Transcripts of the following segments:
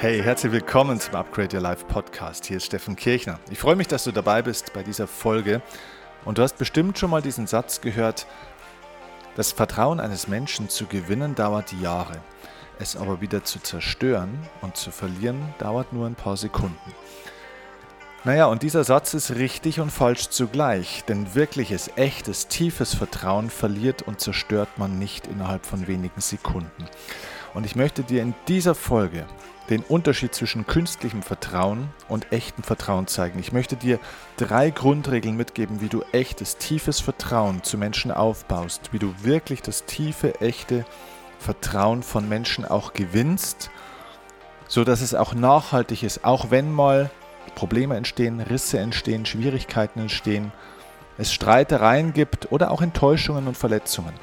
Hey, herzlich willkommen zum Upgrade Your Life Podcast. Hier ist Steffen Kirchner. Ich freue mich, dass du dabei bist bei dieser Folge. Und du hast bestimmt schon mal diesen Satz gehört, das Vertrauen eines Menschen zu gewinnen dauert Jahre. Es aber wieder zu zerstören und zu verlieren dauert nur ein paar Sekunden. Naja, und dieser Satz ist richtig und falsch zugleich, denn wirkliches, echtes, tiefes Vertrauen verliert und zerstört man nicht innerhalb von wenigen Sekunden. Und ich möchte dir in dieser Folge den Unterschied zwischen künstlichem Vertrauen und echtem Vertrauen zeigen. Ich möchte dir drei Grundregeln mitgeben, wie du echtes, tiefes Vertrauen zu Menschen aufbaust, wie du wirklich das tiefe, echte Vertrauen von Menschen auch gewinnst, so dass es auch nachhaltig ist, auch wenn mal Probleme entstehen, Risse entstehen, Schwierigkeiten entstehen, es Streitereien gibt oder auch Enttäuschungen und Verletzungen.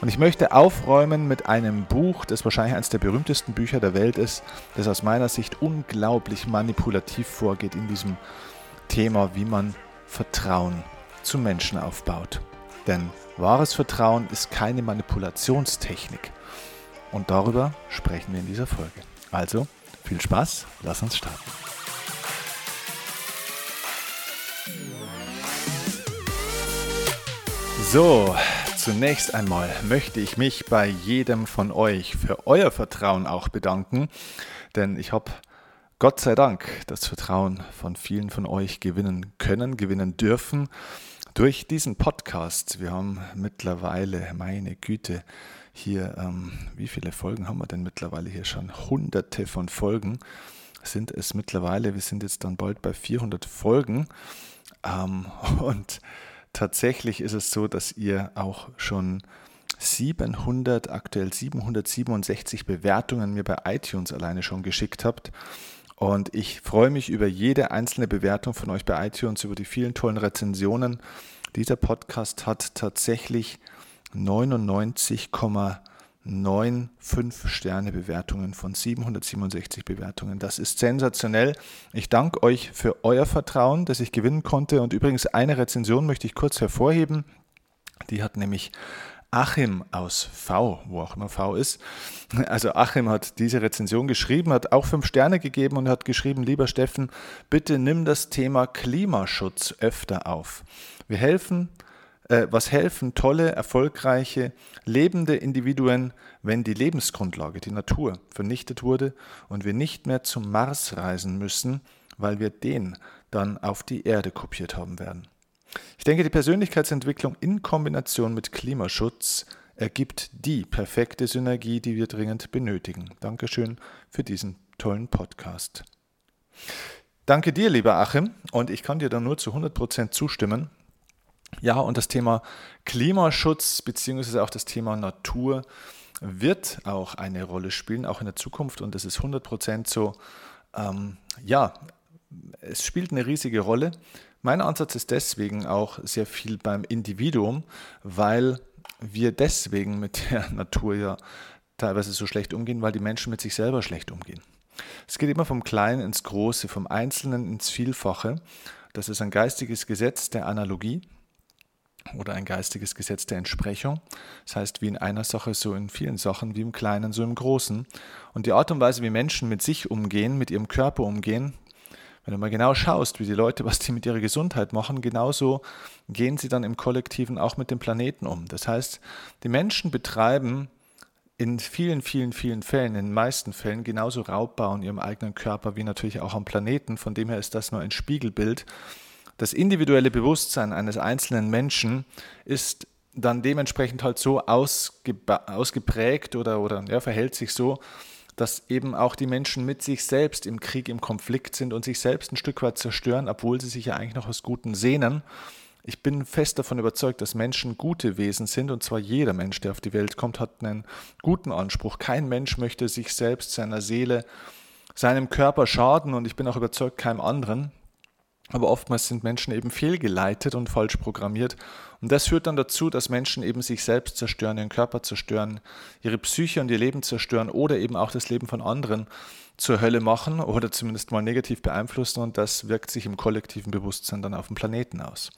Und ich möchte aufräumen mit einem Buch, das wahrscheinlich eines der berühmtesten Bücher der Welt ist, das aus meiner Sicht unglaublich manipulativ vorgeht in diesem Thema, wie man Vertrauen zu Menschen aufbaut. Denn wahres Vertrauen ist keine Manipulationstechnik. Und darüber sprechen wir in dieser Folge. Also, viel Spaß, lass uns starten. So, Zunächst einmal möchte ich mich bei jedem von euch für euer Vertrauen auch bedanken, denn ich habe Gott sei Dank das Vertrauen von vielen von euch gewinnen können, gewinnen dürfen durch diesen Podcast. Wir haben mittlerweile, meine Güte, hier, ähm, wie viele Folgen haben wir denn mittlerweile hier schon? Hunderte von Folgen sind es mittlerweile. Wir sind jetzt dann bald bei 400 Folgen. Ähm, und Tatsächlich ist es so, dass ihr auch schon 700, aktuell 767 Bewertungen mir bei iTunes alleine schon geschickt habt. Und ich freue mich über jede einzelne Bewertung von euch bei iTunes, über die vielen tollen Rezensionen. Dieser Podcast hat tatsächlich 99,9 neun Fünf-Sterne-Bewertungen von 767 Bewertungen. Das ist sensationell. Ich danke euch für euer Vertrauen, das ich gewinnen konnte. Und übrigens eine Rezension möchte ich kurz hervorheben. Die hat nämlich Achim aus V, wo auch immer V ist. Also Achim hat diese Rezension geschrieben, hat auch fünf Sterne gegeben und hat geschrieben, lieber Steffen, bitte nimm das Thema Klimaschutz öfter auf. Wir helfen äh, was helfen tolle, erfolgreiche, lebende Individuen, wenn die Lebensgrundlage, die Natur, vernichtet wurde und wir nicht mehr zum Mars reisen müssen, weil wir den dann auf die Erde kopiert haben werden. Ich denke, die Persönlichkeitsentwicklung in Kombination mit Klimaschutz ergibt die perfekte Synergie, die wir dringend benötigen. Dankeschön für diesen tollen Podcast. Danke dir, lieber Achim, und ich kann dir da nur zu 100% zustimmen. Ja, und das Thema Klimaschutz beziehungsweise auch das Thema Natur wird auch eine Rolle spielen, auch in der Zukunft. Und das ist 100% so. Ähm, ja, es spielt eine riesige Rolle. Mein Ansatz ist deswegen auch sehr viel beim Individuum, weil wir deswegen mit der Natur ja teilweise so schlecht umgehen, weil die Menschen mit sich selber schlecht umgehen. Es geht immer vom Kleinen ins Große, vom Einzelnen ins Vielfache. Das ist ein geistiges Gesetz der Analogie oder ein geistiges Gesetz der Entsprechung. Das heißt, wie in einer Sache, so in vielen Sachen, wie im Kleinen, so im Großen. Und die Art und Weise, wie Menschen mit sich umgehen, mit ihrem Körper umgehen, wenn du mal genau schaust, wie die Leute, was die mit ihrer Gesundheit machen, genauso gehen sie dann im Kollektiven auch mit dem Planeten um. Das heißt, die Menschen betreiben in vielen, vielen, vielen Fällen, in den meisten Fällen genauso Raubbau in ihrem eigenen Körper wie natürlich auch am Planeten. Von dem her ist das nur ein Spiegelbild das individuelle Bewusstsein eines einzelnen Menschen ist dann dementsprechend halt so ausgeprägt oder, oder ja, verhält sich so, dass eben auch die Menschen mit sich selbst im Krieg, im Konflikt sind und sich selbst ein Stück weit zerstören, obwohl sie sich ja eigentlich noch aus Guten sehnen. Ich bin fest davon überzeugt, dass Menschen gute Wesen sind und zwar jeder Mensch, der auf die Welt kommt, hat einen guten Anspruch. Kein Mensch möchte sich selbst, seiner Seele, seinem Körper schaden und ich bin auch überzeugt, keinem anderen. Aber oftmals sind Menschen eben fehlgeleitet und falsch programmiert. Und das führt dann dazu, dass Menschen eben sich selbst zerstören, ihren Körper zerstören, ihre Psyche und ihr Leben zerstören oder eben auch das Leben von anderen zur Hölle machen oder zumindest mal negativ beeinflussen und das wirkt sich im kollektiven Bewusstsein dann auf dem Planeten aus.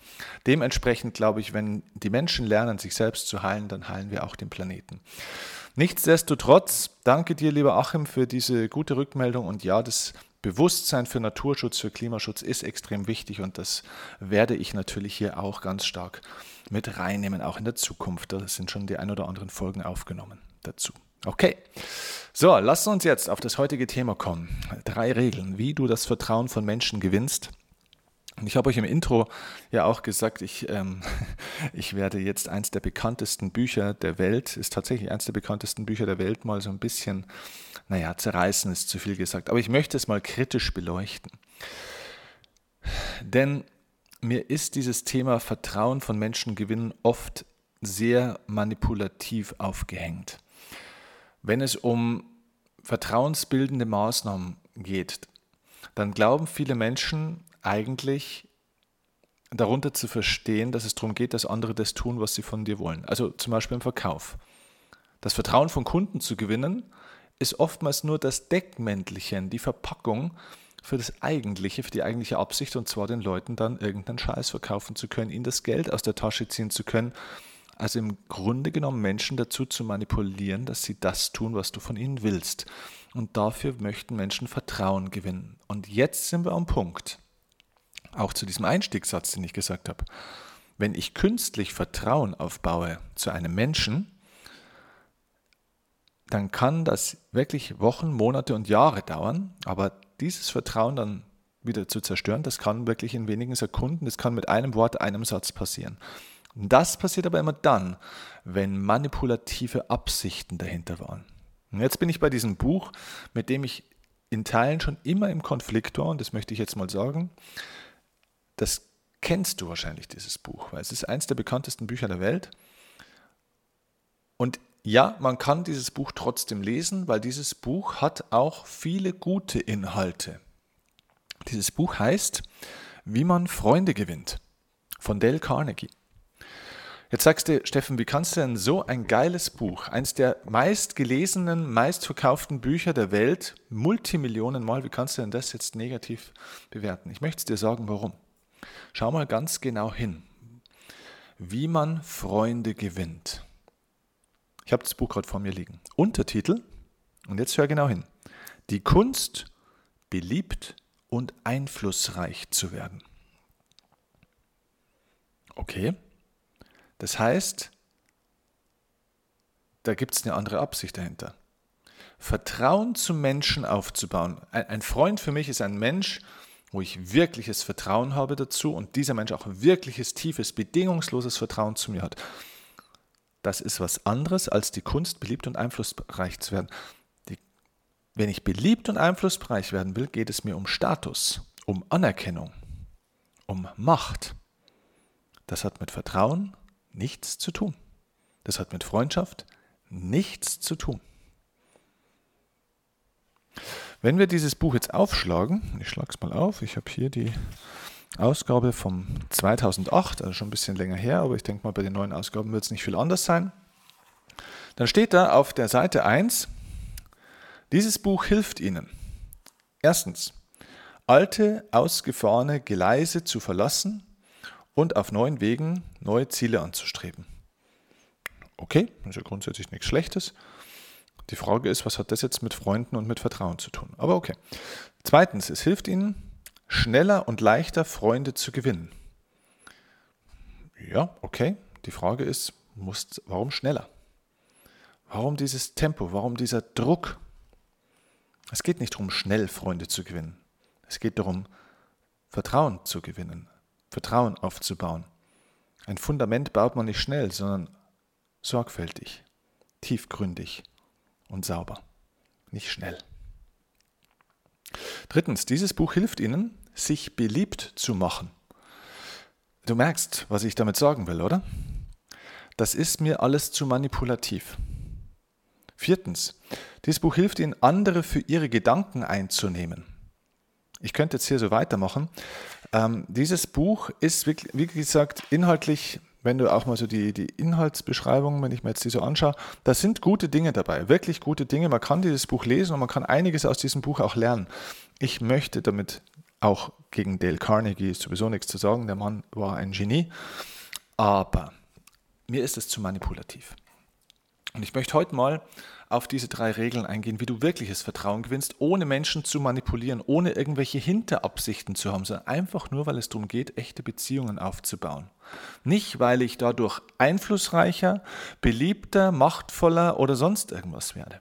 Dementsprechend glaube ich, wenn die Menschen lernen, sich selbst zu heilen, dann heilen wir auch den Planeten. Nichtsdestotrotz, danke dir, lieber Achim, für diese gute Rückmeldung und ja, das Bewusstsein für Naturschutz, für Klimaschutz ist extrem wichtig und das werde ich natürlich hier auch ganz stark mit reinnehmen, auch in der Zukunft. Da sind schon die ein oder anderen Folgen aufgenommen dazu. Okay, so, lass uns jetzt auf das heutige Thema kommen. Drei Regeln, wie du das Vertrauen von Menschen gewinnst. Und ich habe euch im Intro ja auch gesagt, ich, ähm, ich werde jetzt eins der bekanntesten Bücher der Welt, ist tatsächlich eins der bekanntesten Bücher der Welt, mal so ein bisschen, naja, zerreißen ist zu viel gesagt, aber ich möchte es mal kritisch beleuchten. Denn mir ist dieses Thema Vertrauen von Menschen gewinnen oft sehr manipulativ aufgehängt. Wenn es um vertrauensbildende Maßnahmen geht, dann glauben viele Menschen eigentlich darunter zu verstehen, dass es darum geht, dass andere das tun, was sie von dir wollen. Also zum Beispiel im Verkauf. Das Vertrauen von Kunden zu gewinnen, ist oftmals nur das Deckmäntelchen, die Verpackung für das eigentliche, für die eigentliche Absicht, und zwar den Leuten dann irgendeinen Scheiß verkaufen zu können, ihnen das Geld aus der Tasche ziehen zu können also im Grunde genommen Menschen dazu zu manipulieren, dass sie das tun, was du von ihnen willst. Und dafür möchten Menschen Vertrauen gewinnen. Und jetzt sind wir am Punkt. Auch zu diesem Einstiegssatz, den ich gesagt habe. Wenn ich künstlich Vertrauen aufbaue zu einem Menschen, dann kann das wirklich Wochen, Monate und Jahre dauern. Aber dieses Vertrauen dann wieder zu zerstören, das kann wirklich in wenigen Sekunden, das kann mit einem Wort, einem Satz passieren. Das passiert aber immer dann, wenn manipulative Absichten dahinter waren. Und jetzt bin ich bei diesem Buch, mit dem ich in Teilen schon immer im Konflikt war, und das möchte ich jetzt mal sagen. Das kennst du wahrscheinlich, dieses Buch, weil es ist eines der bekanntesten Bücher der Welt. Und ja, man kann dieses Buch trotzdem lesen, weil dieses Buch hat auch viele gute Inhalte. Dieses Buch heißt Wie man Freunde gewinnt von Dale Carnegie. Jetzt sagst du, Steffen, wie kannst du denn so ein geiles Buch, eines der meistgelesenen, meistverkauften Bücher der Welt, Multimillionen Mal, wie kannst du denn das jetzt negativ bewerten? Ich möchte dir sagen, warum. Schau mal ganz genau hin, wie man Freunde gewinnt. Ich habe das Buch gerade vor mir liegen. Untertitel, und jetzt hör genau hin. Die Kunst, beliebt und einflussreich zu werden. Okay, das heißt, da gibt es eine andere Absicht dahinter. Vertrauen zu Menschen aufzubauen. Ein, Freund für mich ist ein Mensch, wo ich wirkliches Vertrauen habe dazu und dieser Mensch auch wirkliches, tiefes, bedingungsloses Vertrauen zu mir hat. Das ist was anderes als die Kunst, beliebt und einflussreich zu werden. Die, wenn ich beliebt und einflussreich werden will, geht es mir um Status, um Anerkennung, um Macht. Das hat mit Vertrauen nichts zu tun. Das hat mit Freundschaft nichts zu tun. Wenn wir dieses Buch jetzt aufschlagen, ich schlage es mal auf, ich habe hier die Ausgabe vom 2008, also schon ein bisschen länger her, aber ich denke mal, bei den neuen Ausgaben wird es nicht viel anders sein. Dann steht da auf der Seite 1, dieses Buch hilft Ihnen. Erstens, alte, ausgefahrene Gleise zu verlassen und auf neuen Wegen neue Ziele anzustreben. Okay, ist ja grundsätzlich nichts Schlechtes. Die Frage ist, was hat das jetzt mit Freunden und mit Vertrauen zu tun? Aber okay. Zweitens, es hilft Ihnen, schneller und leichter Freunde zu gewinnen. Ja, okay. Die Frage ist, muss, warum schneller? Warum dieses Tempo? Warum dieser Druck? Es geht nicht darum, schnell Freunde zu gewinnen. Es geht darum, Vertrauen zu gewinnen, Vertrauen aufzubauen. Ein Fundament baut man nicht schnell, sondern sorgfältig, tiefgründig und sauber, nicht schnell. Drittens, dieses Buch hilft Ihnen, sich beliebt zu machen. Du merkst, was ich damit sagen will, oder? Das ist mir alles zu manipulativ. Viertens, dieses Buch hilft Ihnen, andere für ihre Gedanken einzunehmen. Ich könnte jetzt hier so weitermachen. Ähm, dieses Buch ist, wie gesagt, inhaltlich wenn du auch mal so die, die Inhaltsbeschreibung, wenn ich mir jetzt die so anschaue, da sind gute Dinge dabei, wirklich gute Dinge. Man kann dieses Buch lesen und man kann einiges aus diesem Buch auch lernen. Ich möchte damit auch gegen Dale Carnegie ist sowieso nichts zu sagen, der Mann war ein Genie, aber mir ist es zu manipulativ. Und ich möchte heute mal auf diese drei Regeln eingehen, wie du wirkliches Vertrauen gewinnst, ohne Menschen zu manipulieren, ohne irgendwelche Hinterabsichten zu haben, sondern einfach nur, weil es darum geht, echte Beziehungen aufzubauen. Nicht, weil ich dadurch einflussreicher, beliebter, machtvoller oder sonst irgendwas werde,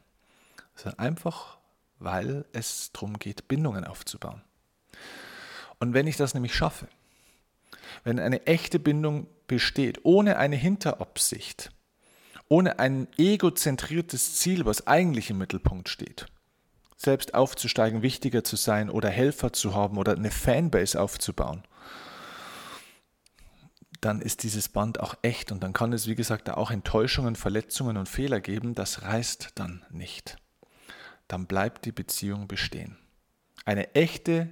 sondern einfach, weil es darum geht, Bindungen aufzubauen. Und wenn ich das nämlich schaffe, wenn eine echte Bindung besteht, ohne eine Hinterabsicht, ohne ein egozentriertes Ziel, was eigentlich im Mittelpunkt steht. Selbst aufzusteigen, wichtiger zu sein oder Helfer zu haben oder eine Fanbase aufzubauen, dann ist dieses Band auch echt und dann kann es, wie gesagt, da auch Enttäuschungen, Verletzungen und Fehler geben. Das reißt dann nicht. Dann bleibt die Beziehung bestehen. Eine echte,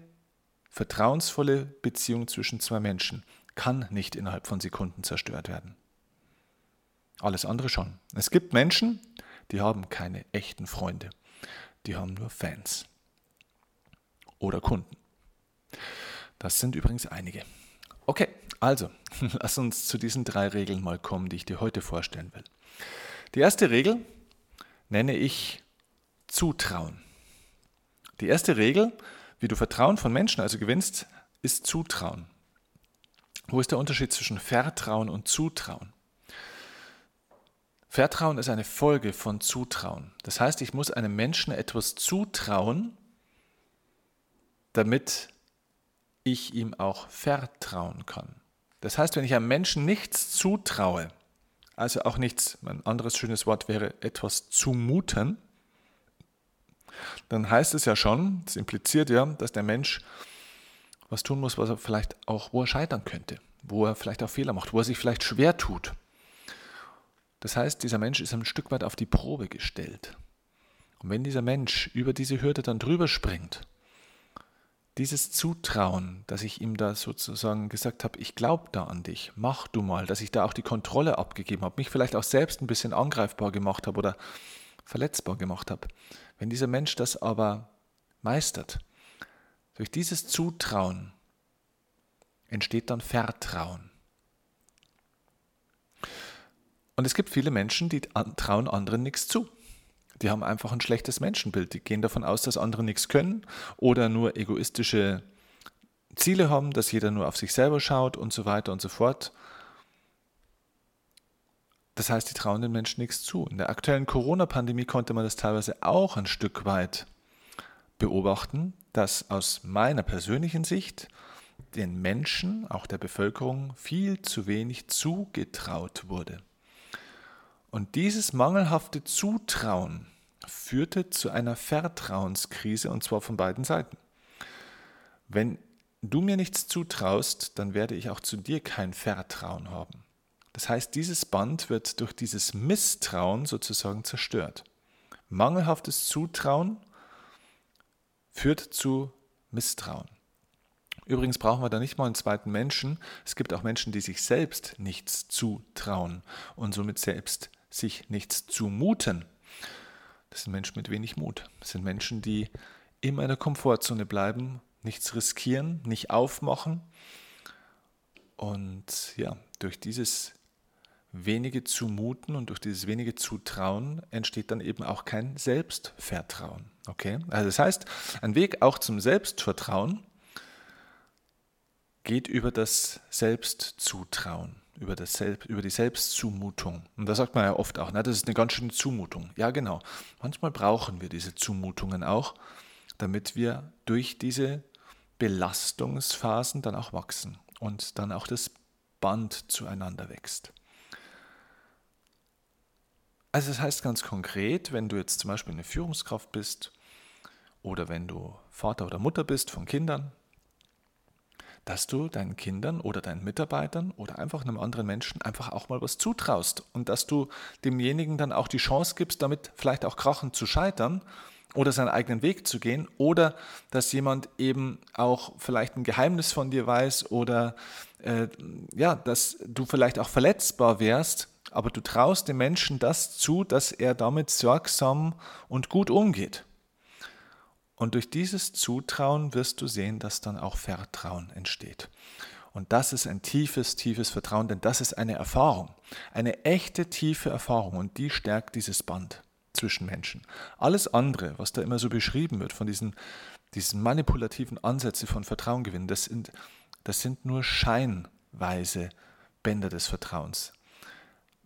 vertrauensvolle Beziehung zwischen zwei Menschen kann nicht innerhalb von Sekunden zerstört werden. Alles andere schon. Es gibt Menschen, die haben keine echten Freunde. Die haben nur Fans. Oder Kunden. Das sind übrigens einige. Okay, also, lass uns zu diesen drei Regeln mal kommen, die ich dir heute vorstellen will. Die erste Regel nenne ich Zutrauen. Die erste Regel, wie du Vertrauen von Menschen also gewinnst, ist Zutrauen. Wo ist der Unterschied zwischen Vertrauen und Zutrauen? Vertrauen ist eine Folge von Zutrauen. Das heißt, ich muss einem Menschen etwas zutrauen, damit ich ihm auch vertrauen kann. Das heißt, wenn ich einem Menschen nichts zutraue, also auch nichts, ein anderes schönes Wort wäre etwas zumuten, dann heißt es ja schon, das impliziert ja, dass der Mensch was tun muss, was er vielleicht auch, wo er scheitern könnte, wo er vielleicht auch Fehler macht, wo er sich vielleicht schwer tut. Das heißt, dieser Mensch ist ein Stück weit auf die Probe gestellt. Und wenn dieser Mensch über diese Hürde dann drüber springt, dieses Zutrauen, dass ich ihm da sozusagen gesagt habe, ich glaube da an dich, mach du mal, dass ich da auch die Kontrolle abgegeben habe, mich vielleicht auch selbst ein bisschen angreifbar gemacht habe oder verletzbar gemacht habe. Wenn dieser Mensch das aber meistert, durch dieses Zutrauen entsteht dann Vertrauen. Und es gibt viele Menschen, die trauen anderen nichts zu. Die haben einfach ein schlechtes Menschenbild. Die gehen davon aus, dass andere nichts können oder nur egoistische Ziele haben, dass jeder nur auf sich selber schaut und so weiter und so fort. Das heißt, die trauen den Menschen nichts zu. In der aktuellen Corona-Pandemie konnte man das teilweise auch ein Stück weit beobachten, dass aus meiner persönlichen Sicht den Menschen, auch der Bevölkerung, viel zu wenig zugetraut wurde. Und dieses mangelhafte Zutrauen führte zu einer Vertrauenskrise und zwar von beiden Seiten. Wenn du mir nichts zutraust, dann werde ich auch zu dir kein Vertrauen haben. Das heißt, dieses Band wird durch dieses Misstrauen sozusagen zerstört. Mangelhaftes Zutrauen führt zu Misstrauen. Übrigens brauchen wir da nicht mal einen zweiten Menschen. Es gibt auch Menschen, die sich selbst nichts zutrauen und somit selbst sich nichts zumuten. Das sind Menschen mit wenig Mut. Das sind Menschen, die in der Komfortzone bleiben, nichts riskieren, nicht aufmachen. Und ja, durch dieses wenige Zumuten und durch dieses wenige Zutrauen entsteht dann eben auch kein Selbstvertrauen. Okay? Also das heißt, ein Weg auch zum Selbstvertrauen geht über das Selbstzutrauen über, das Selb, über die Selbstzumutung. Und da sagt man ja oft auch, na, das ist eine ganz schöne Zumutung. Ja, genau. Manchmal brauchen wir diese Zumutungen auch, damit wir durch diese Belastungsphasen dann auch wachsen und dann auch das Band zueinander wächst. Also das heißt ganz konkret, wenn du jetzt zum Beispiel eine Führungskraft bist oder wenn du Vater oder Mutter bist von Kindern, dass du deinen Kindern oder deinen Mitarbeitern oder einfach einem anderen Menschen einfach auch mal was zutraust und dass du demjenigen dann auch die Chance gibst, damit vielleicht auch krachend zu scheitern, oder seinen eigenen Weg zu gehen oder dass jemand eben auch vielleicht ein Geheimnis von dir weiß oder äh, ja, dass du vielleicht auch verletzbar wärst, aber du traust dem Menschen das zu, dass er damit sorgsam und gut umgeht. Und durch dieses Zutrauen wirst du sehen, dass dann auch Vertrauen entsteht. Und das ist ein tiefes, tiefes Vertrauen, denn das ist eine Erfahrung, eine echte, tiefe Erfahrung und die stärkt dieses Band zwischen Menschen. Alles andere, was da immer so beschrieben wird von diesen, diesen manipulativen Ansätzen von Vertrauen gewinnen, das sind, das sind nur scheinweise Bänder des Vertrauens.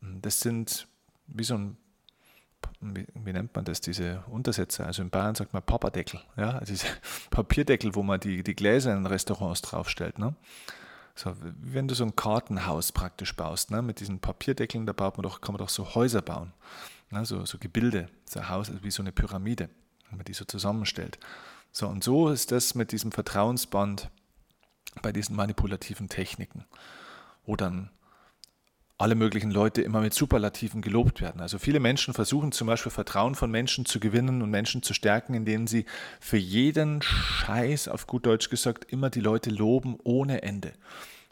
Das sind wie so ein, wie, nennt man das, diese Untersätze? Also in Bayern sagt man Papadeckel, ja, also diese Papierdeckel, wo man die, die Gläser in Restaurants draufstellt. Ne? So, wenn du so ein Kartenhaus praktisch baust, ne, mit diesen Papierdeckeln, da baut man doch, kann man doch so Häuser bauen. Ne, so, so Gebilde, so ein Haus wie so eine Pyramide, wenn man die so zusammenstellt. So, und so ist das mit diesem Vertrauensband bei diesen manipulativen Techniken, wo dann alle möglichen Leute immer mit Superlativen gelobt werden. Also viele Menschen versuchen zum Beispiel Vertrauen von Menschen zu gewinnen und Menschen zu stärken, indem sie für jeden Scheiß, auf gut Deutsch gesagt, immer die Leute loben ohne Ende.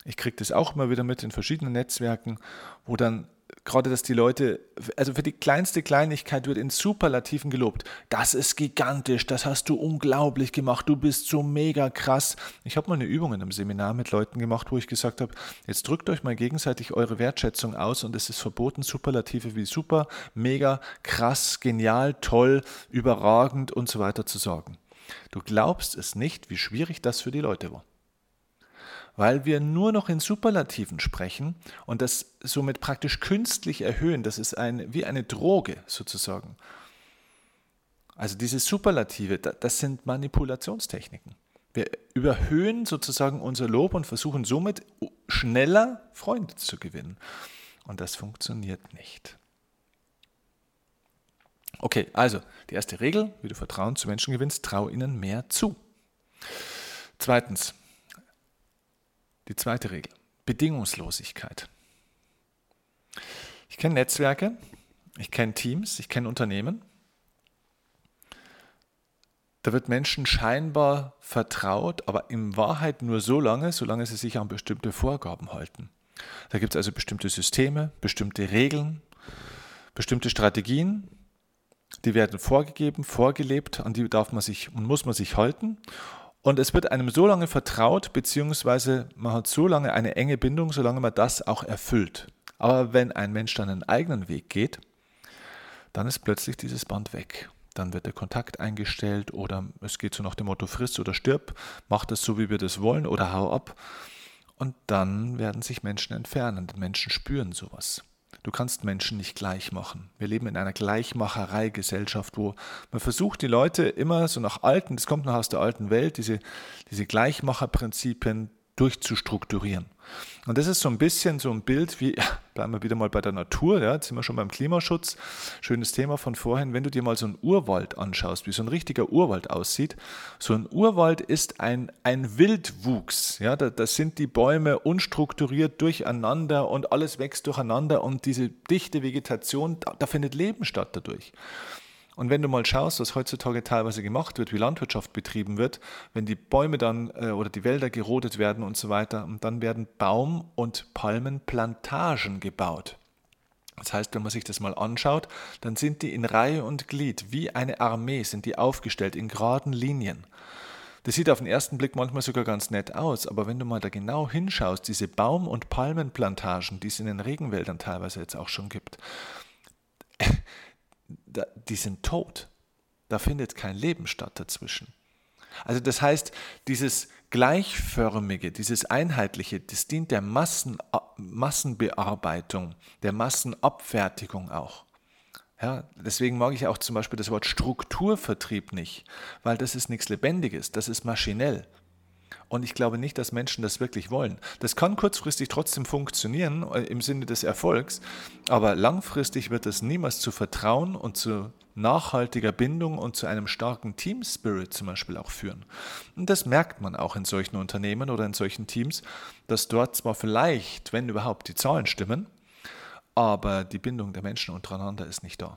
Ich kriege das auch immer wieder mit in verschiedenen Netzwerken, wo dann gerade, dass die Leute, also für die kleinste Kleinigkeit wird in Superlativen gelobt. Das ist gigantisch, das hast du unglaublich gemacht, du bist so mega krass. Ich habe mal eine Übung in einem Seminar mit Leuten gemacht, wo ich gesagt habe, jetzt drückt euch mal gegenseitig eure Wertschätzung aus und es ist verboten, Superlative wie super, mega, krass, genial, toll, überragend und so weiter zu sagen. Du glaubst es nicht, wie schwierig das für die Leute war weil wir nur noch in Superlativen sprechen und das somit praktisch künstlich erhöhen. Das ist ein, wie eine Droge sozusagen. Also diese Superlative, das sind Manipulationstechniken. Wir überhöhen sozusagen unser Lob und versuchen somit schneller Freunde zu gewinnen. Und das funktioniert nicht. Okay, also die erste Regel, wie du Vertrauen zu Menschen gewinnst, trau ihnen mehr zu. Zweitens, die zweite Regel, Bedingungslosigkeit. Ich kenne Netzwerke, ich kenne Teams, ich kenne Unternehmen. Da wird Menschen scheinbar vertraut, aber in Wahrheit nur so lange, solange sie sich an bestimmte Vorgaben halten. Da gibt es also bestimmte Systeme, bestimmte Regeln, bestimmte Strategien, die werden vorgegeben, vorgelebt, an die darf man sich und muss man sich halten. Und es wird einem so lange vertraut, beziehungsweise man hat so lange eine enge Bindung, solange man das auch erfüllt. Aber wenn ein Mensch dann einen eigenen Weg geht, dann ist plötzlich dieses Band weg. Dann wird der Kontakt eingestellt oder es geht so nach dem Motto friss oder stirb, mach das so, wie wir das wollen oder hau ab. Und dann werden sich Menschen entfernen, denn Menschen spüren sowas. Du kannst Menschen nicht gleich machen. Wir leben in einer Gleichmacherei-Gesellschaft, wo man versucht, die Leute immer so nach alten, das kommt noch aus der alten Welt, diese, diese Gleichmacherprinzipien durchzustrukturieren. Und das ist so ein bisschen so ein Bild wie, bleiben wir wieder mal bei der Natur, ja, jetzt sind wir schon beim Klimaschutz, schönes Thema von vorhin, wenn du dir mal so einen Urwald anschaust, wie so ein richtiger Urwald aussieht, so ein Urwald ist ein, ein Wildwuchs, ja, da, da sind die Bäume unstrukturiert durcheinander und alles wächst durcheinander und diese dichte Vegetation, da, da findet Leben statt dadurch. Und wenn du mal schaust, was heutzutage teilweise gemacht wird, wie Landwirtschaft betrieben wird, wenn die Bäume dann äh, oder die Wälder gerodet werden und so weiter, und dann werden Baum- und Palmenplantagen gebaut. Das heißt, wenn man sich das mal anschaut, dann sind die in Reihe und Glied, wie eine Armee, sind die aufgestellt in geraden Linien. Das sieht auf den ersten Blick manchmal sogar ganz nett aus, aber wenn du mal da genau hinschaust, diese Baum- und Palmenplantagen, die es in den Regenwäldern teilweise jetzt auch schon gibt, die sind tot. Da findet kein Leben statt dazwischen. Also das heißt, dieses gleichförmige, dieses einheitliche, das dient der Massen, Massenbearbeitung, der Massenabfertigung auch. Ja, deswegen mag ich auch zum Beispiel das Wort Strukturvertrieb nicht, weil das ist nichts Lebendiges, das ist maschinell. Und ich glaube nicht, dass Menschen das wirklich wollen. Das kann kurzfristig trotzdem funktionieren äh, im Sinne des Erfolgs, aber langfristig wird es niemals zu Vertrauen und zu nachhaltiger Bindung und zu einem starken Team Spirit zum Beispiel auch führen. Und das merkt man auch in solchen Unternehmen oder in solchen Teams, dass dort zwar vielleicht, wenn überhaupt, die Zahlen stimmen, aber die Bindung der Menschen untereinander ist nicht da.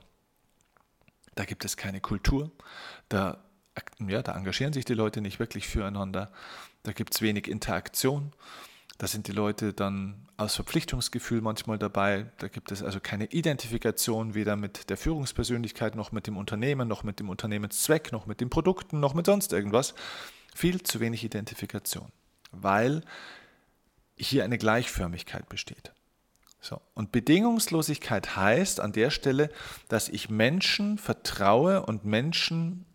Da gibt es keine Kultur. Da, ja, da engagieren sich die Leute nicht wirklich füreinander. Da gibt es wenig Interaktion. Da sind die Leute dann aus Verpflichtungsgefühl manchmal dabei. Da gibt es also keine Identifikation weder mit der Führungspersönlichkeit noch mit dem Unternehmen, noch mit dem Unternehmenszweck, noch mit den Produkten, noch mit sonst irgendwas. Viel zu wenig Identifikation, weil hier eine Gleichförmigkeit besteht. So. Und Bedingungslosigkeit heißt an der Stelle, dass ich Menschen vertraue und Menschen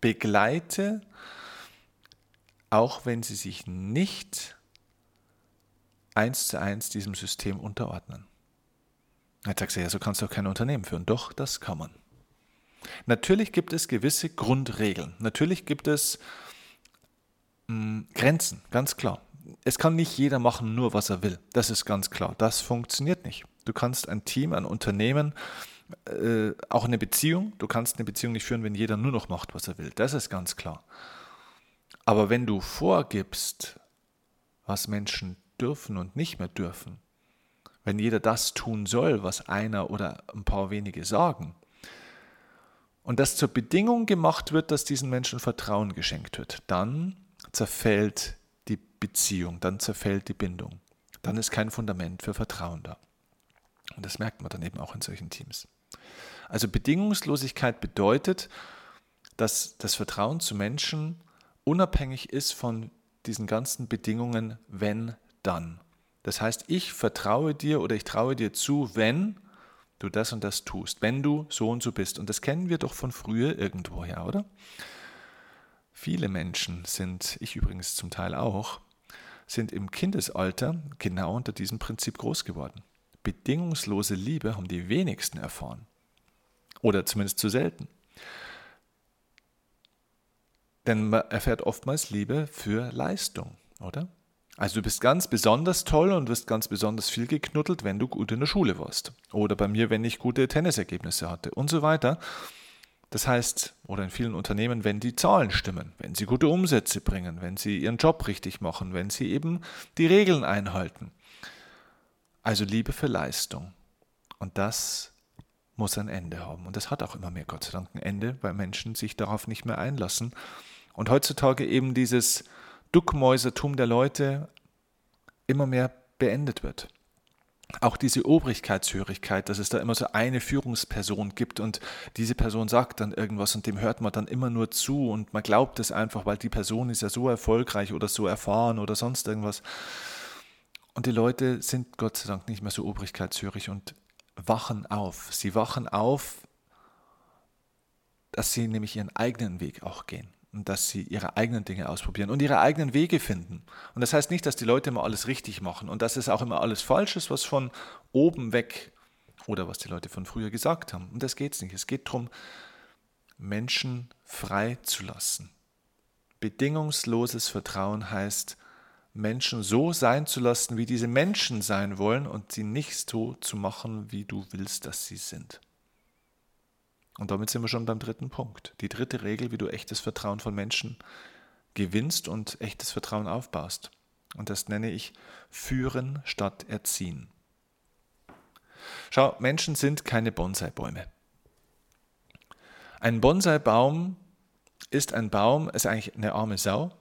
begleite, auch wenn sie sich nicht eins zu eins diesem System unterordnen. Jetzt sagst du, ja, so kannst du auch kein Unternehmen führen. Doch, das kann man. Natürlich gibt es gewisse Grundregeln. Natürlich gibt es mh, hm, Grenzen, ganz klar es kann nicht jeder machen, nur was er will. Das ist ganz klar. Das funktioniert nicht. Du kannst ein Team, ein Unternehmen, äh, auch eine Beziehung, du kannst eine Beziehung nicht führen, wenn jeder nur noch macht, was er will. Das ist ganz klar. Aber wenn du vorgibst, was Menschen dürfen und nicht mehr dürfen, wenn jeder das tun soll, was einer oder ein paar wenige sagen, und das zur Bedingung gemacht wird, dass diesen Menschen Vertrauen geschenkt wird, dann zerfällt Beziehung, dann zerfällt die Bindung. Dann ist kein Fundament für Vertrauen da. Und das merkt man dann eben auch in solchen Teams. Also Bedingungslosigkeit bedeutet, dass das Vertrauen zu Menschen unabhängig ist von diesen ganzen Bedingungen, wenn, dann. Das heißt, ich vertraue dir oder ich traue dir zu, wenn du das und das tust, wenn du so und so bist. Und das kennen wir doch von früher irgendwoher, oder? Viele Menschen sind, ich übrigens zum Teil auch, sind im Kindesalter genau unter diesem Prinzip groß geworden. Bedingungslose Liebe haben die wenigsten erfahren. Oder zumindest zu selten. Denn man erfährt oftmals Liebe für Leistung, oder? Also du bist ganz besonders toll und wirst ganz besonders viel geknuddelt, wenn du gut in der Schule warst. Oder bei mir, wenn ich gute Tennisergebnisse hatte und so weiter. Das heißt, oder in vielen Unternehmen, wenn die Zahlen stimmen, wenn sie gute Umsätze bringen, wenn sie ihren Job richtig machen, wenn sie eben die Regeln einhalten. Also Liebe für Leistung. Und das muss ein Ende haben. Und das hat auch immer mehr, Gott sei Dank, ein Ende, weil Menschen sich darauf nicht mehr einlassen. Und heutzutage eben dieses Duckmäusertum der Leute immer mehr beendet wird auch diese Obrigkeitshörigkeit, dass es da immer so eine Führungsperson gibt und diese Person sagt dann irgendwas und dem hört man dann immer nur zu und man glaubt es einfach, weil die Person ist ja so erfolgreich oder so erfahren oder sonst irgendwas. Und die Leute sind Gott sei Dank nicht mehr so obrigkeitshörig und wachen auf. Sie wachen auf, dass sie nämlich ihren eigenen Weg auch gehen und dass sie ihre eigenen Dinge ausprobieren und ihre eigenen Wege finden. Und das heißt nicht, dass die Leute immer alles richtig machen und dass es auch immer alles falsch ist, was von oben weg oder was die Leute von früher gesagt haben. Und das geht es nicht. Es geht darum, Menschen frei zu lassen. Bedingungsloses Vertrauen heißt, Menschen so sein zu lassen, wie diese Menschen sein wollen und sie nicht so zu machen, wie du willst, dass sie sind. Und damit sind wir schon beim dritten Punkt. Die dritte Regel, wie du echtes Vertrauen von Menschen gewinnst und echtes Vertrauen aufbaust. Und das nenne ich führen statt erziehen. Schau, Menschen sind keine Bonsai-Bäume. Ein Bonsai-Baum ist ein Baum, ist eigentlich eine arme Sau,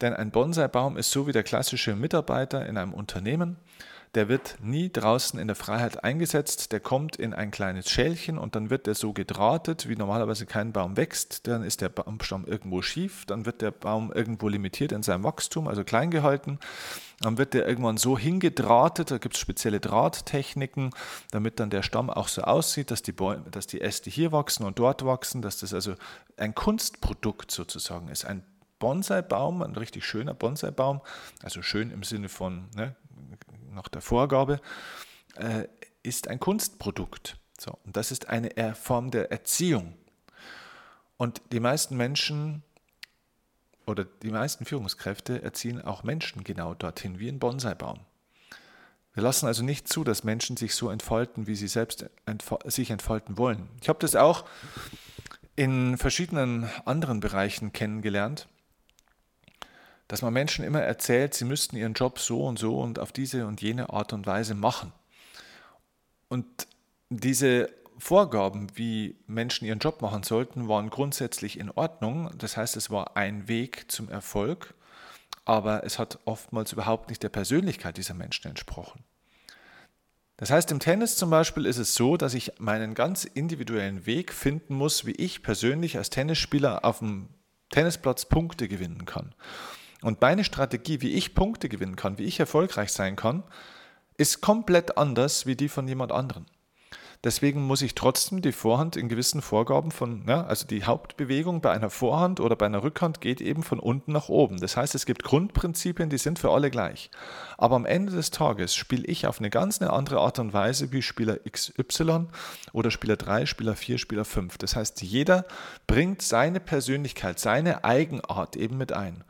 denn ein Bonsai-Baum ist so wie der klassische Mitarbeiter in einem Unternehmen der wird nie draußen in der Freiheit eingesetzt, der kommt in ein kleines Schälchen und dann wird der so gedrahtet, wie normalerweise kein Baum wächst, dann ist der Baumstamm irgendwo schief, dann wird der Baum irgendwo limitiert in seinem Wachstum, also klein gehalten, dann wird der irgendwann so hingedrahtet, da gibt es spezielle Drahttechniken, damit dann der Stamm auch so aussieht, dass die, Bäume, dass die Äste hier wachsen und dort wachsen, dass das also ein Kunstprodukt sozusagen ist, ein Bonsai-Baum, ein richtig schöner Bonsai-Baum, also schön im Sinne von ne, nach der Vorgabe, äh, ist ein Kunstprodukt. So, und das ist eine Form der Erziehung. Und die meisten Menschen oder die meisten Führungskräfte erziehen auch Menschen genau dorthin, wie ein Bonsaibaum. Wir lassen also nicht zu, dass Menschen sich so entfalten, wie sie selbst sich entfalten wollen. Ich habe das auch in verschiedenen anderen Bereichen kennengelernt dass man Menschen immer erzählt, sie müssten ihren Job so und so und auf diese und jene Art und Weise machen. Und diese Vorgaben, wie Menschen ihren Job machen sollten, waren grundsätzlich in Ordnung. Das heißt, es war ein Weg zum Erfolg, aber es hat oftmals überhaupt nicht der Persönlichkeit dieser Menschen entsprochen. Das heißt, im Tennis zum Beispiel ist es so, dass ich meinen ganz individuellen Weg finden muss, wie ich persönlich als Tennisspieler auf dem Tennisplatz Punkte gewinnen kann. Und meine Strategie, wie ich Punkte gewinnen kann, wie ich erfolgreich sein kann, ist komplett anders wie die von jemand anderem. Deswegen muss ich trotzdem die Vorhand in gewissen Vorgaben von, ja, also die Hauptbewegung bei einer Vorhand oder bei einer Rückhand geht eben von unten nach oben. Das heißt, es gibt Grundprinzipien, die sind für alle gleich. Aber am Ende des Tages spiele ich auf eine ganz eine andere Art und Weise wie Spieler XY oder Spieler 3, Spieler 4, Spieler 5. Das heißt, jeder bringt seine Persönlichkeit, seine Eigenart eben mit ein.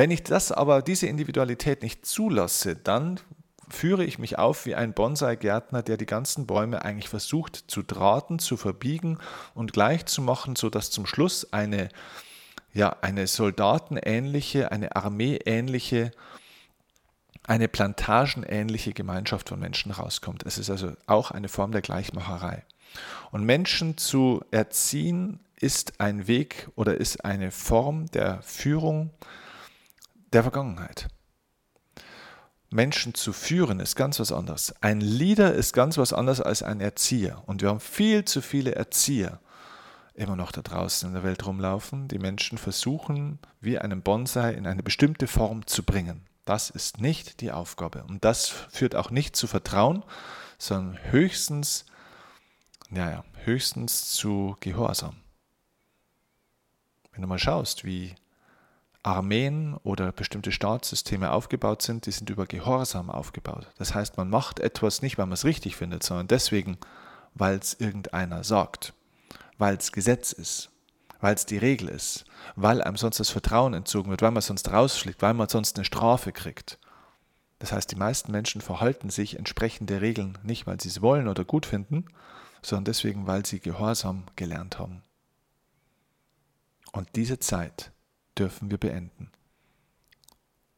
Wenn ich das aber, diese Individualität nicht zulasse, dann führe ich mich auf wie ein Bonsai-Gärtner, der die ganzen Bäume eigentlich versucht zu drahten, zu verbiegen und gleich zu machen, sodass zum Schluss eine, ja, eine soldatenähnliche, eine armeeähnliche, eine plantagenähnliche Gemeinschaft von Menschen rauskommt. Es ist also auch eine Form der Gleichmacherei. Und Menschen zu erziehen ist ein Weg oder ist eine Form der Führung der Vergangenheit. Menschen zu führen, ist ganz was anderes. Ein Leader ist ganz was anderes als ein Erzieher. Und wir haben viel zu viele Erzieher immer noch da draußen in der Welt rumlaufen, die Menschen versuchen, wie einen Bonsai in eine bestimmte Form zu bringen. Das ist nicht die Aufgabe. Und das führt auch nicht zu Vertrauen, sondern höchstens, naja, höchstens zu Gehorsam. Wenn du mal schaust, wie Armeen oder bestimmte Staatssysteme aufgebaut sind, die sind über Gehorsam aufgebaut. Das heißt, man macht etwas nicht, weil man es richtig findet, sondern deswegen, weil es irgendeiner sagt, weil es Gesetz ist, weil es die Regel ist, weil einem sonst das Vertrauen entzogen wird, weil man sonst rausfliegt, weil man sonst eine Strafe kriegt. Das heißt, die meisten Menschen verhalten sich entsprechend der Regeln nicht, weil sie es wollen oder gut finden, sondern deswegen, weil sie Gehorsam gelernt haben. Und diese Zeit dürfen wir beenden.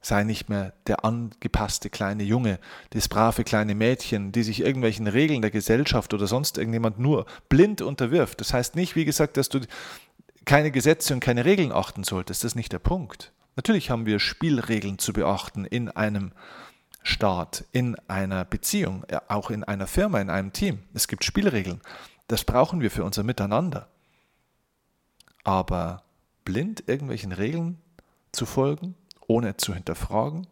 Sei nicht mehr der angepasste kleine Junge, das brave kleine Mädchen, die sich irgendwelchen Regeln der Gesellschaft oder sonst irgendjemand nur blind unterwirft. Das heißt nicht, wie gesagt, dass du keine Gesetze und keine Regeln achten solltest. Das ist nicht der Punkt. Natürlich haben wir Spielregeln zu beachten in einem Staat, in einer Beziehung, auch in einer Firma, in einem Team. Es gibt Spielregeln. Das brauchen wir für unser Miteinander. Aber blind irgendwelchen Regeln zu folgen, ohne zu hinterfragen,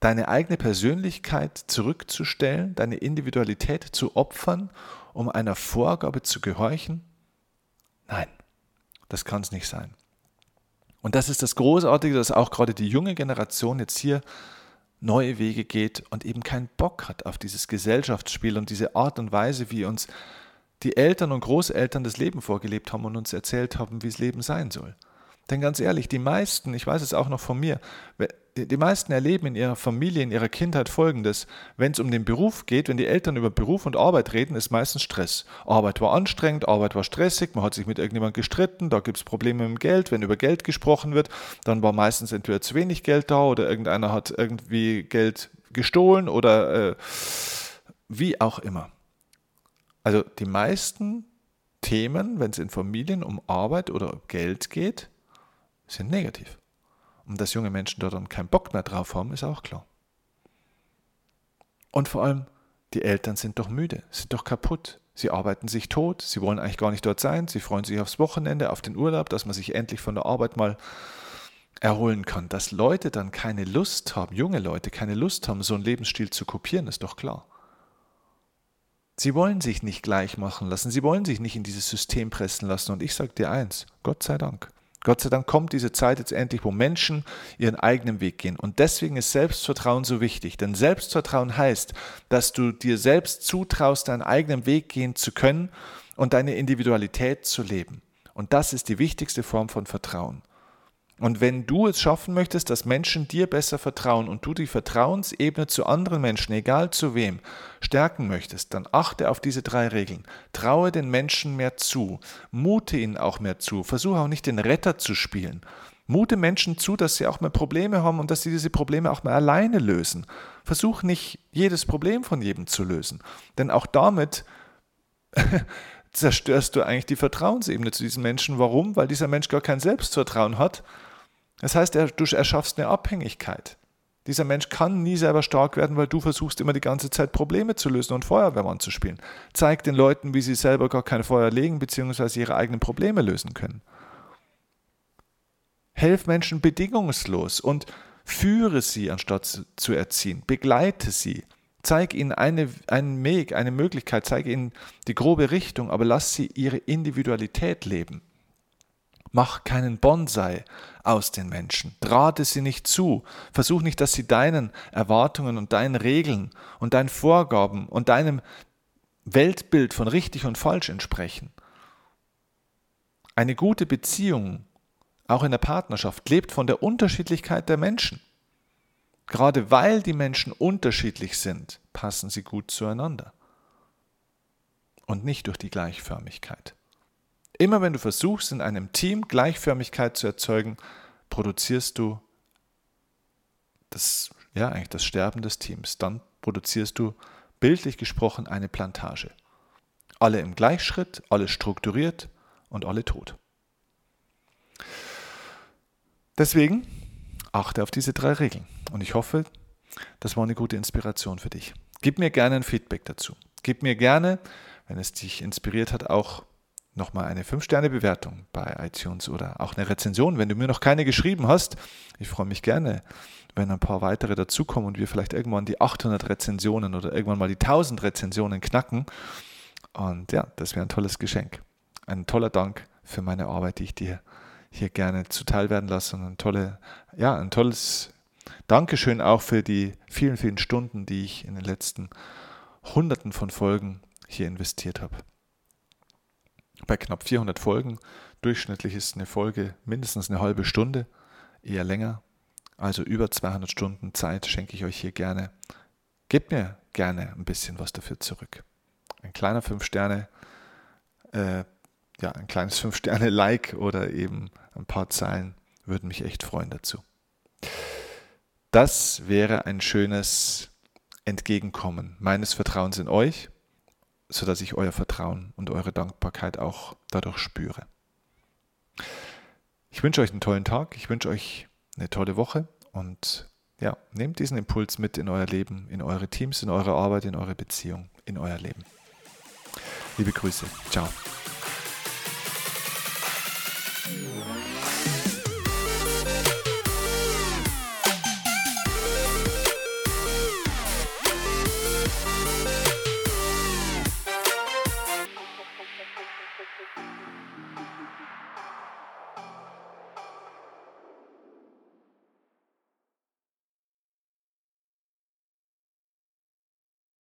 deine eigene Persönlichkeit zurückzustellen, deine Individualität zu opfern, um einer Vorgabe zu gehorchen? Nein, das kann es nicht sein. Und das ist das Großartige, dass auch gerade die junge Generation jetzt hier neue Wege geht und eben keinen Bock hat auf dieses Gesellschaftsspiel und diese Art und Weise, wie uns die Eltern und Großeltern das Leben vorgelebt haben und uns erzählt haben, wie das Leben sein soll. Denn ganz ehrlich, die meisten, ich weiß es auch noch von mir, die meisten erleben in ihrer Familie, in ihrer Kindheit Folgendes. Wenn es um den Beruf geht, wenn die Eltern über Beruf und Arbeit reden, ist meistens Stress. Arbeit war anstrengend, Arbeit war stressig, man hat sich mit irgendjemandem gestritten, da gibt es Probleme mit dem Geld. Wenn über Geld gesprochen wird, dann war meistens entweder zu wenig Geld da oder irgendeiner hat irgendwie Geld gestohlen oder äh, wie auch immer. Also die meisten Themen, wenn es in Familien um Arbeit oder um Geld geht, sind negativ. Und dass junge Menschen dort dann keinen Bock mehr drauf haben, ist auch klar. Und vor allem, die Eltern sind doch müde, sind doch kaputt. Sie arbeiten sich tot, sie wollen eigentlich gar nicht dort sein, sie freuen sich aufs Wochenende, auf den Urlaub, dass man sich endlich von der Arbeit mal erholen kann. Dass Leute dann keine Lust haben, junge Leute keine Lust haben, so einen Lebensstil zu kopieren, ist doch klar. Sie wollen sich nicht gleich machen lassen, sie wollen sich nicht in dieses System pressen lassen. Und ich sage dir eins, Gott sei Dank. Gott sei Dank kommt diese Zeit jetzt endlich, wo Menschen ihren eigenen Weg gehen. Und deswegen ist Selbstvertrauen so wichtig. Denn Selbstvertrauen heißt, dass du dir selbst zutraust, deinen eigenen Weg gehen zu können und deine Individualität zu leben. Und das ist die wichtigste Form von Vertrauen. Und wenn du es schaffen möchtest, dass Menschen dir besser vertrauen und du die Vertrauensebene zu anderen Menschen, egal zu wem, stärken möchtest, dann achte auf diese drei Regeln. Traue den Menschen mehr zu, mute ihnen auch mehr zu, versuche auch nicht den Retter zu spielen. Mute Menschen zu, dass sie auch mal Probleme haben und dass sie diese Probleme auch mal alleine lösen. Versuch nicht jedes Problem von jedem zu lösen, denn auch damit zerstörst du eigentlich die Vertrauensebene zu diesem Menschen. Warum? Weil dieser Mensch gar kein Selbstvertrauen hat. Das heißt, du erschaffst eine Abhängigkeit. Dieser Mensch kann nie selber stark werden, weil du versuchst immer die ganze Zeit Probleme zu lösen und Feuerwehrmann zu spielen. Zeig den Leuten, wie sie selber gar kein Feuer legen bzw. ihre eigenen Probleme lösen können. Helf Menschen bedingungslos und führe sie, anstatt zu erziehen. Begleite sie. Zeig ihnen eine, einen Weg, eine Möglichkeit, zeige ihnen die grobe Richtung, aber lass sie ihre Individualität leben. Mach keinen Bonsai aus den Menschen. Drahte sie nicht zu. Versuch nicht, dass sie deinen Erwartungen und deinen Regeln und deinen Vorgaben und deinem Weltbild von richtig und falsch entsprechen. Eine gute Beziehung, auch in der Partnerschaft, lebt von der Unterschiedlichkeit der Menschen. Gerade weil die Menschen unterschiedlich sind, passen sie gut zueinander. Und nicht durch die Gleichförmigkeit. Immer wenn du versuchst, in einem Team Gleichförmigkeit zu erzeugen, produzierst du das, ja, eigentlich das Sterben des Teams. Dann produzierst du, bildlich gesprochen, eine Plantage. Alle im Gleichschritt, alle strukturiert und alle tot. Deswegen achte auf diese drei Regeln. Und ich hoffe, das war eine gute Inspiration für dich. Gib mir gerne ein Feedback dazu. Gib mir gerne, wenn es dich inspiriert hat, auch nochmal eine 5-Sterne-Bewertung bei iTunes oder auch eine Rezension, wenn du mir noch keine geschrieben hast. Ich freue mich gerne, wenn ein paar weitere dazukommen und wir vielleicht irgendwann die 800 Rezensionen oder irgendwann mal die 1000 Rezensionen knacken. Und ja, das wäre ein tolles Geschenk. Ein toller Dank für meine Arbeit, die ich dir hier gerne zuteil werden lasse und ein, tolle, ja, ein tolles Dankeschön auch für die vielen, vielen Stunden, die ich in den letzten Hunderten von Folgen hier investiert habe bei knapp 400 Folgen. Durchschnittlich ist eine Folge mindestens eine halbe Stunde, eher länger. Also über 200 Stunden Zeit schenke ich euch hier gerne. Gebt mir gerne ein bisschen was dafür zurück. Ein kleiner 5-Sterne, äh, ja, ein kleines 5-Sterne-Like oder eben ein paar Zeilen würden mich echt freuen dazu. Das wäre ein schönes Entgegenkommen meines Vertrauens in euch sodass ich euer Vertrauen und eure Dankbarkeit auch dadurch spüre. Ich wünsche euch einen tollen Tag, ich wünsche euch eine tolle Woche und ja, nehmt diesen Impuls mit in euer Leben, in eure Teams, in eure Arbeit, in eure Beziehung, in euer Leben. Liebe Grüße, ciao.